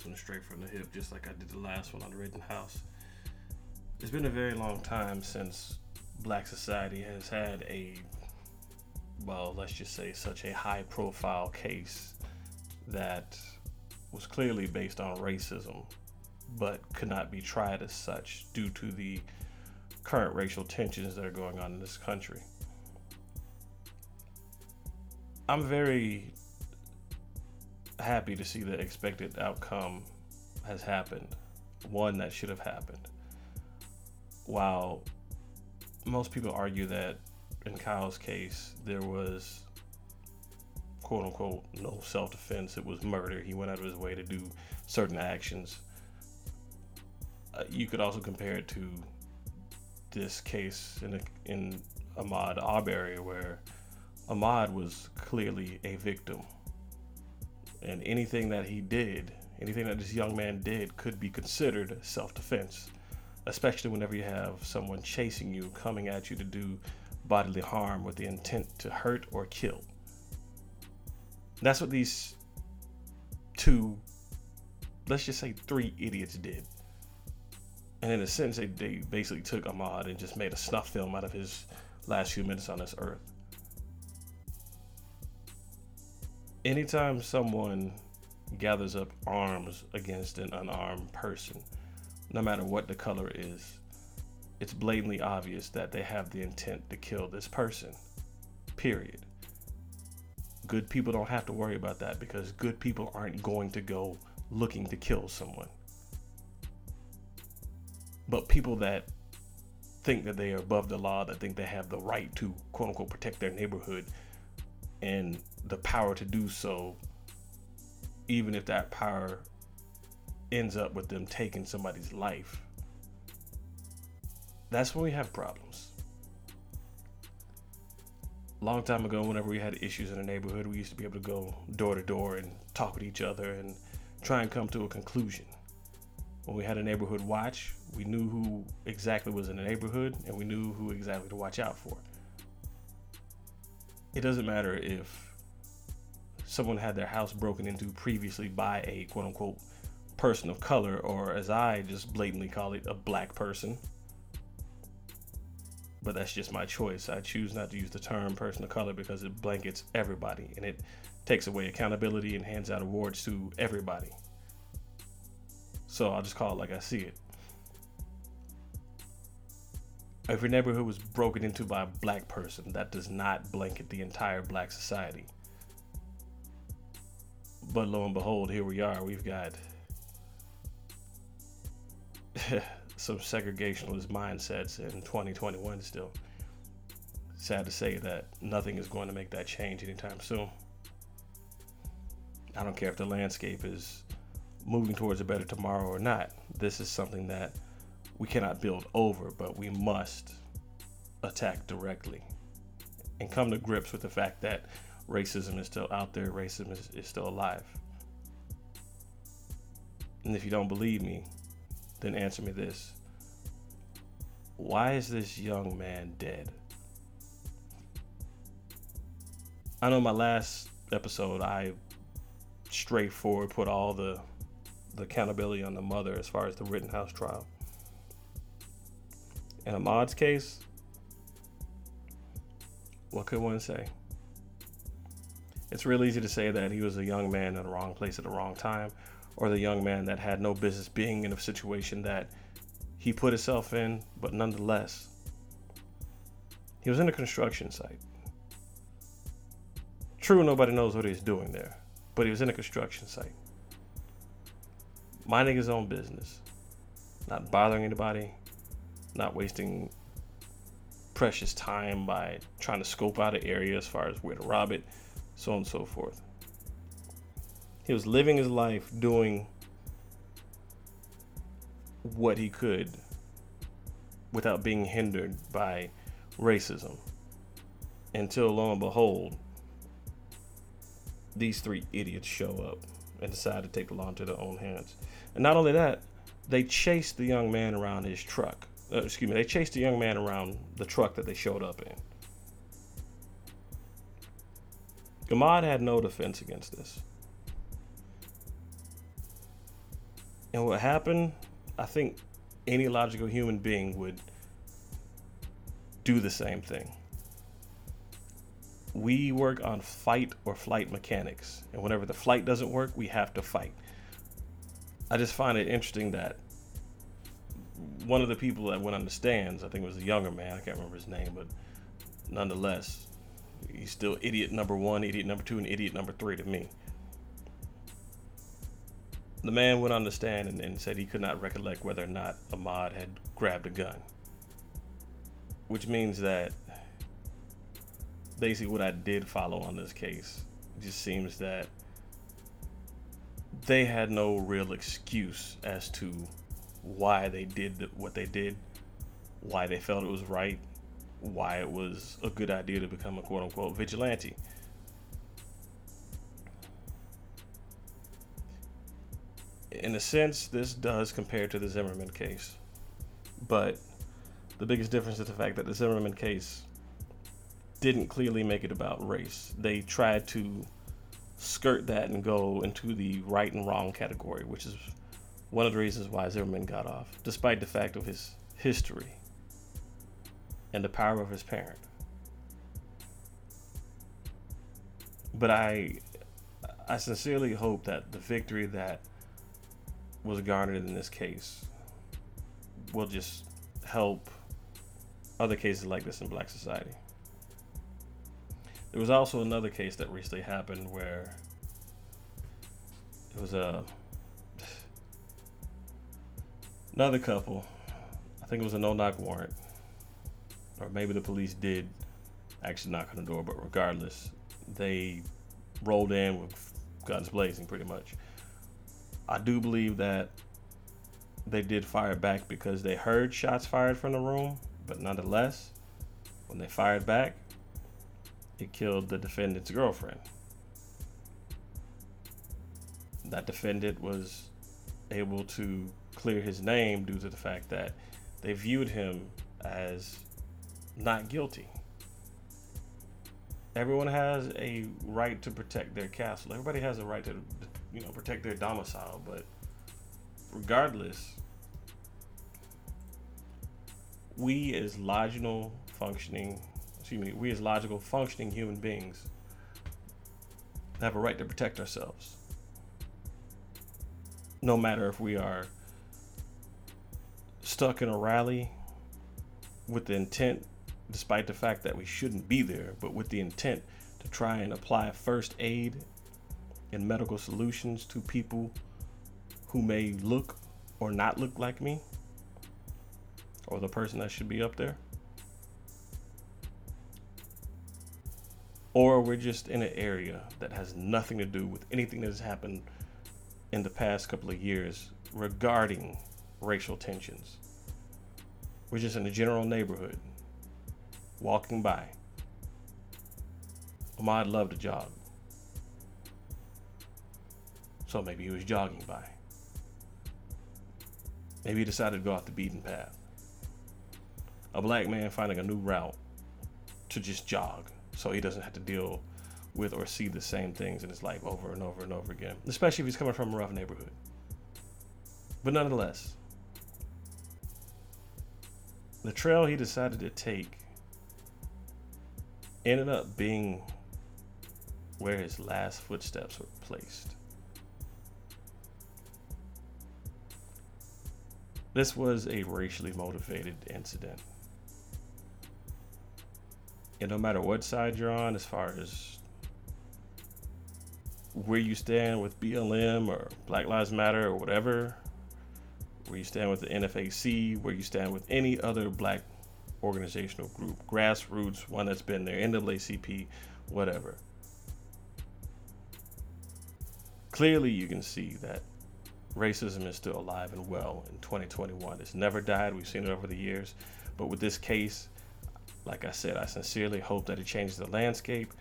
this one straight from the hip, just like I did the last one on the Rittenhouse. It's been a very long time since black society has had a, well, let's just say, such a high profile case that was clearly based on racism, but could not be tried as such due to the current racial tensions that are going on in this country. I'm very happy to see the expected outcome has happened, one that should have happened. While most people argue that in Kyle's case, there was quote unquote no self defense, it was murder. He went out of his way to do certain actions. Uh, you could also compare it to this case in, a, in Ahmaud Arbery, where Ahmaud was clearly a victim. And anything that he did, anything that this young man did, could be considered self defense, especially whenever you have someone chasing you, coming at you to do bodily harm with the intent to hurt or kill. That's what these two, let's just say three idiots did. And in a sense, they, they basically took Ahmaud and just made a snuff film out of his last few minutes on this earth. Anytime someone gathers up arms against an unarmed person, no matter what the color is, it's blatantly obvious that they have the intent to kill this person. Period. Good people don't have to worry about that because good people aren't going to go looking to kill someone. But people that think that they are above the law, that think they have the right to quote unquote protect their neighborhood, and the power to do so, even if that power ends up with them taking somebody's life. That's when we have problems. Long time ago, whenever we had issues in the neighborhood, we used to be able to go door to door and talk with each other and try and come to a conclusion. When we had a neighborhood watch, we knew who exactly was in the neighborhood and we knew who exactly to watch out for it doesn't matter if someone had their house broken into previously by a quote unquote person of color, or as I just blatantly call it, a black person. But that's just my choice. I choose not to use the term person of color because it blankets everybody and it takes away accountability and hands out awards to everybody. So I'll just call it like I see it. If your neighborhood was broken into by a black person, that does not blanket the entire black society. But lo and behold, here we are. We've got some segregationist mindsets in 2021 still. Sad to say that nothing is going to make that change anytime soon. I don't care if the landscape is moving towards a better tomorrow or not. This is something that we cannot build over, but we must attack directly and come to grips with the fact that racism is still out there, racism is, is still alive. And if you don't believe me, then answer me this Why is this young man dead? I know my last episode, I straightforward put all the, the accountability on the mother as far as the Rittenhouse trial. In Ahmaud's case, what could one say? It's real easy to say that he was a young man in the wrong place at the wrong time, or the young man that had no business being in a situation that he put himself in, but nonetheless, he was in a construction site. True, nobody knows what he's doing there, but he was in a construction site, minding his own business, not bothering anybody, not wasting precious time by trying to scope out an area as far as where to rob it, so on and so forth. He was living his life doing what he could without being hindered by racism. Until lo and behold, these three idiots show up and decide to take the law into their own hands. And not only that, they chased the young man around his truck uh, excuse me, they chased a young man around the truck that they showed up in. Ahmaud had no defense against this. And what happened, I think any logical human being would do the same thing. We work on fight or flight mechanics. And whenever the flight doesn't work, we have to fight. I just find it interesting that one of the people that went on the stands, I think it was a younger man, I can't remember his name, but nonetheless, he's still idiot number one, idiot number two, and idiot number three to me. The man went on the stand and, and said he could not recollect whether or not Ahmaud had grabbed a gun. Which means that basically what I did follow on this case just seems that they had no real excuse as to why they did what they did, why they felt it was right, why it was a good idea to become a quote unquote vigilante. In a sense, this does compare to the Zimmerman case, but the biggest difference is the fact that the Zimmerman case didn't clearly make it about race. They tried to skirt that and go into the right and wrong category, which is one of the reasons why Zimmerman got off, despite the fact of his history and the power of his parent. But I I sincerely hope that the victory that was garnered in this case will just help other cases like this in black society. There was also another case that recently happened where it was a another couple. I think it was a no knock warrant. Or maybe the police did actually knock on the door, but regardless, they rolled in with guns blazing pretty much. I do believe that they did fire back because they heard shots fired from the room, but nonetheless, when they fired back, it killed the defendant's girlfriend. That defendant was able to clear his name due to the fact that they viewed him as not guilty. Everyone has a right to protect their castle. Everybody has a right to, you know, protect their domicile. But regardless, we as logical functioning, excuse me, we as logical functioning human beings have a right to protect ourselves. No matter if we are stuck in a rally with the intent, despite the fact that we shouldn't be there, but with the intent to try and apply first aid and medical solutions to people who may look or not look like me or the person that should be up there. Or we're just in an area that has nothing to do with anything that has happened in the past couple of years regarding racial tensions. We're just in a general neighborhood, walking by. Ahmaud loved to jog. So maybe he was jogging by. Maybe he decided to go off the beaten path. A black man finding a new route to just jog so he doesn't have to deal with or see the same things in his life over and over and over again, especially if he's coming from a rough neighborhood. But nonetheless, the trail he decided to take ended up being where his last footsteps were placed. This was a racially motivated incident. And no matter what side you're on, as far as where you stand with BLM or Black Lives Matter or whatever, where you stand with the NFAC, where you stand with any other black organizational group, grassroots, one that's been there, NAACP, whatever. Clearly, you can see that racism is still alive and well in 2021. It's never died. We've seen it over the years. But with this case, like I said, I sincerely hope that it changes the landscape.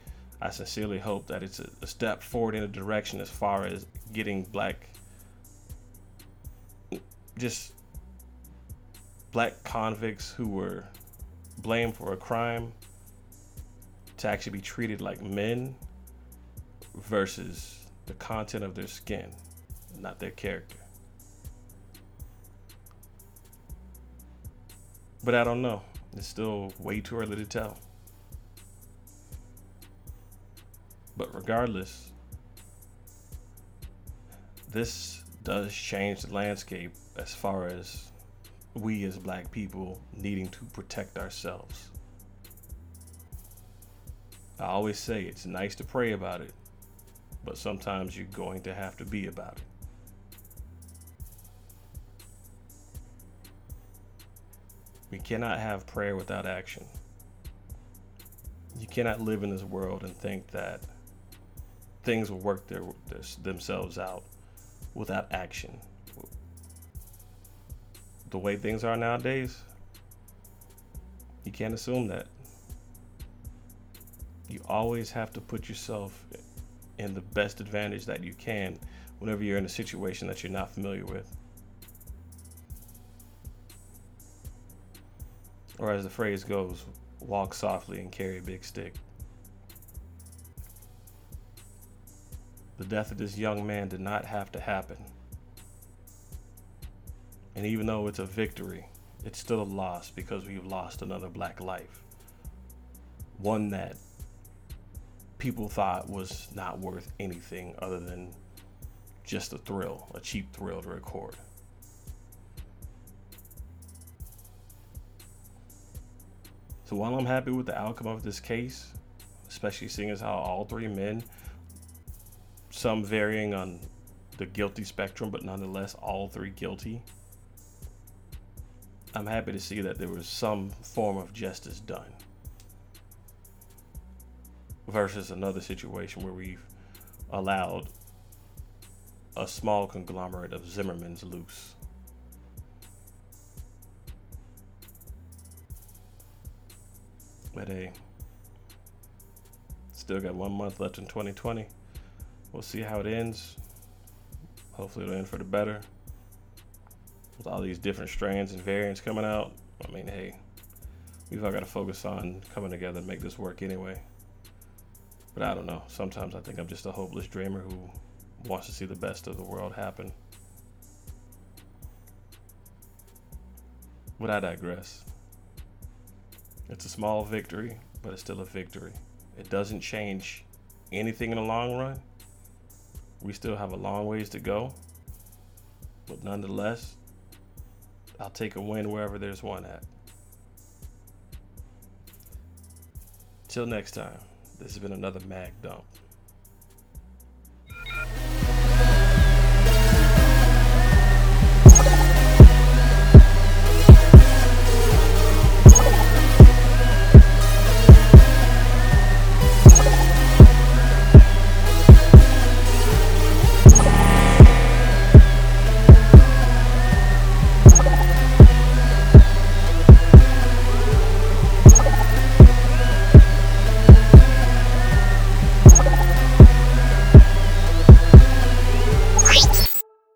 I sincerely hope that it's a, step forward in a direction as far as getting black just black convicts who were blamed for a crime to actually be treated like men versus the content of their skin, not their character. But I don't know. It's still way too early to tell. But regardless, this does change the landscape as far as we as black people needing to protect ourselves. I always say it's nice to pray about it, but sometimes you're going to have to be about it. We cannot have prayer without action. You cannot live in this world and think that things will work their, their, themselves out without action. The way things are nowadays, you can't assume that. You always have to put yourself in the best advantage that you can whenever you're in a situation that you're not familiar with. Or as the phrase goes, walk softly and carry a big stick. The death of this young man did not have to happen. And even though it's a victory, it's still a loss because we've lost another black life. One that people thought was not worth anything other than just a thrill, a cheap thrill to record. So while I'm happy with the outcome of this case, especially seeing as how all three men, some varying on the guilty spectrum, but nonetheless all three guilty, I'm happy to see that there was some form of justice done. Versus another situation where we've allowed a small conglomerate of Zimmermans loose. But hey, still got one month left in 2020. We'll see how it ends. Hopefully, it'll end for the better. With all these different strands and variants coming out, I mean, hey, we've all got to focus on coming together and make this work anyway. But I don't know. Sometimes I think I'm just a hopeless dreamer who wants to see the best of the world happen. But I digress. It's a small victory, but it's still a victory. It doesn't change anything in the long run. We still have a long ways to go. But nonetheless, I'll take a win wherever there's one at. Till next time, this has been another Mag Dump.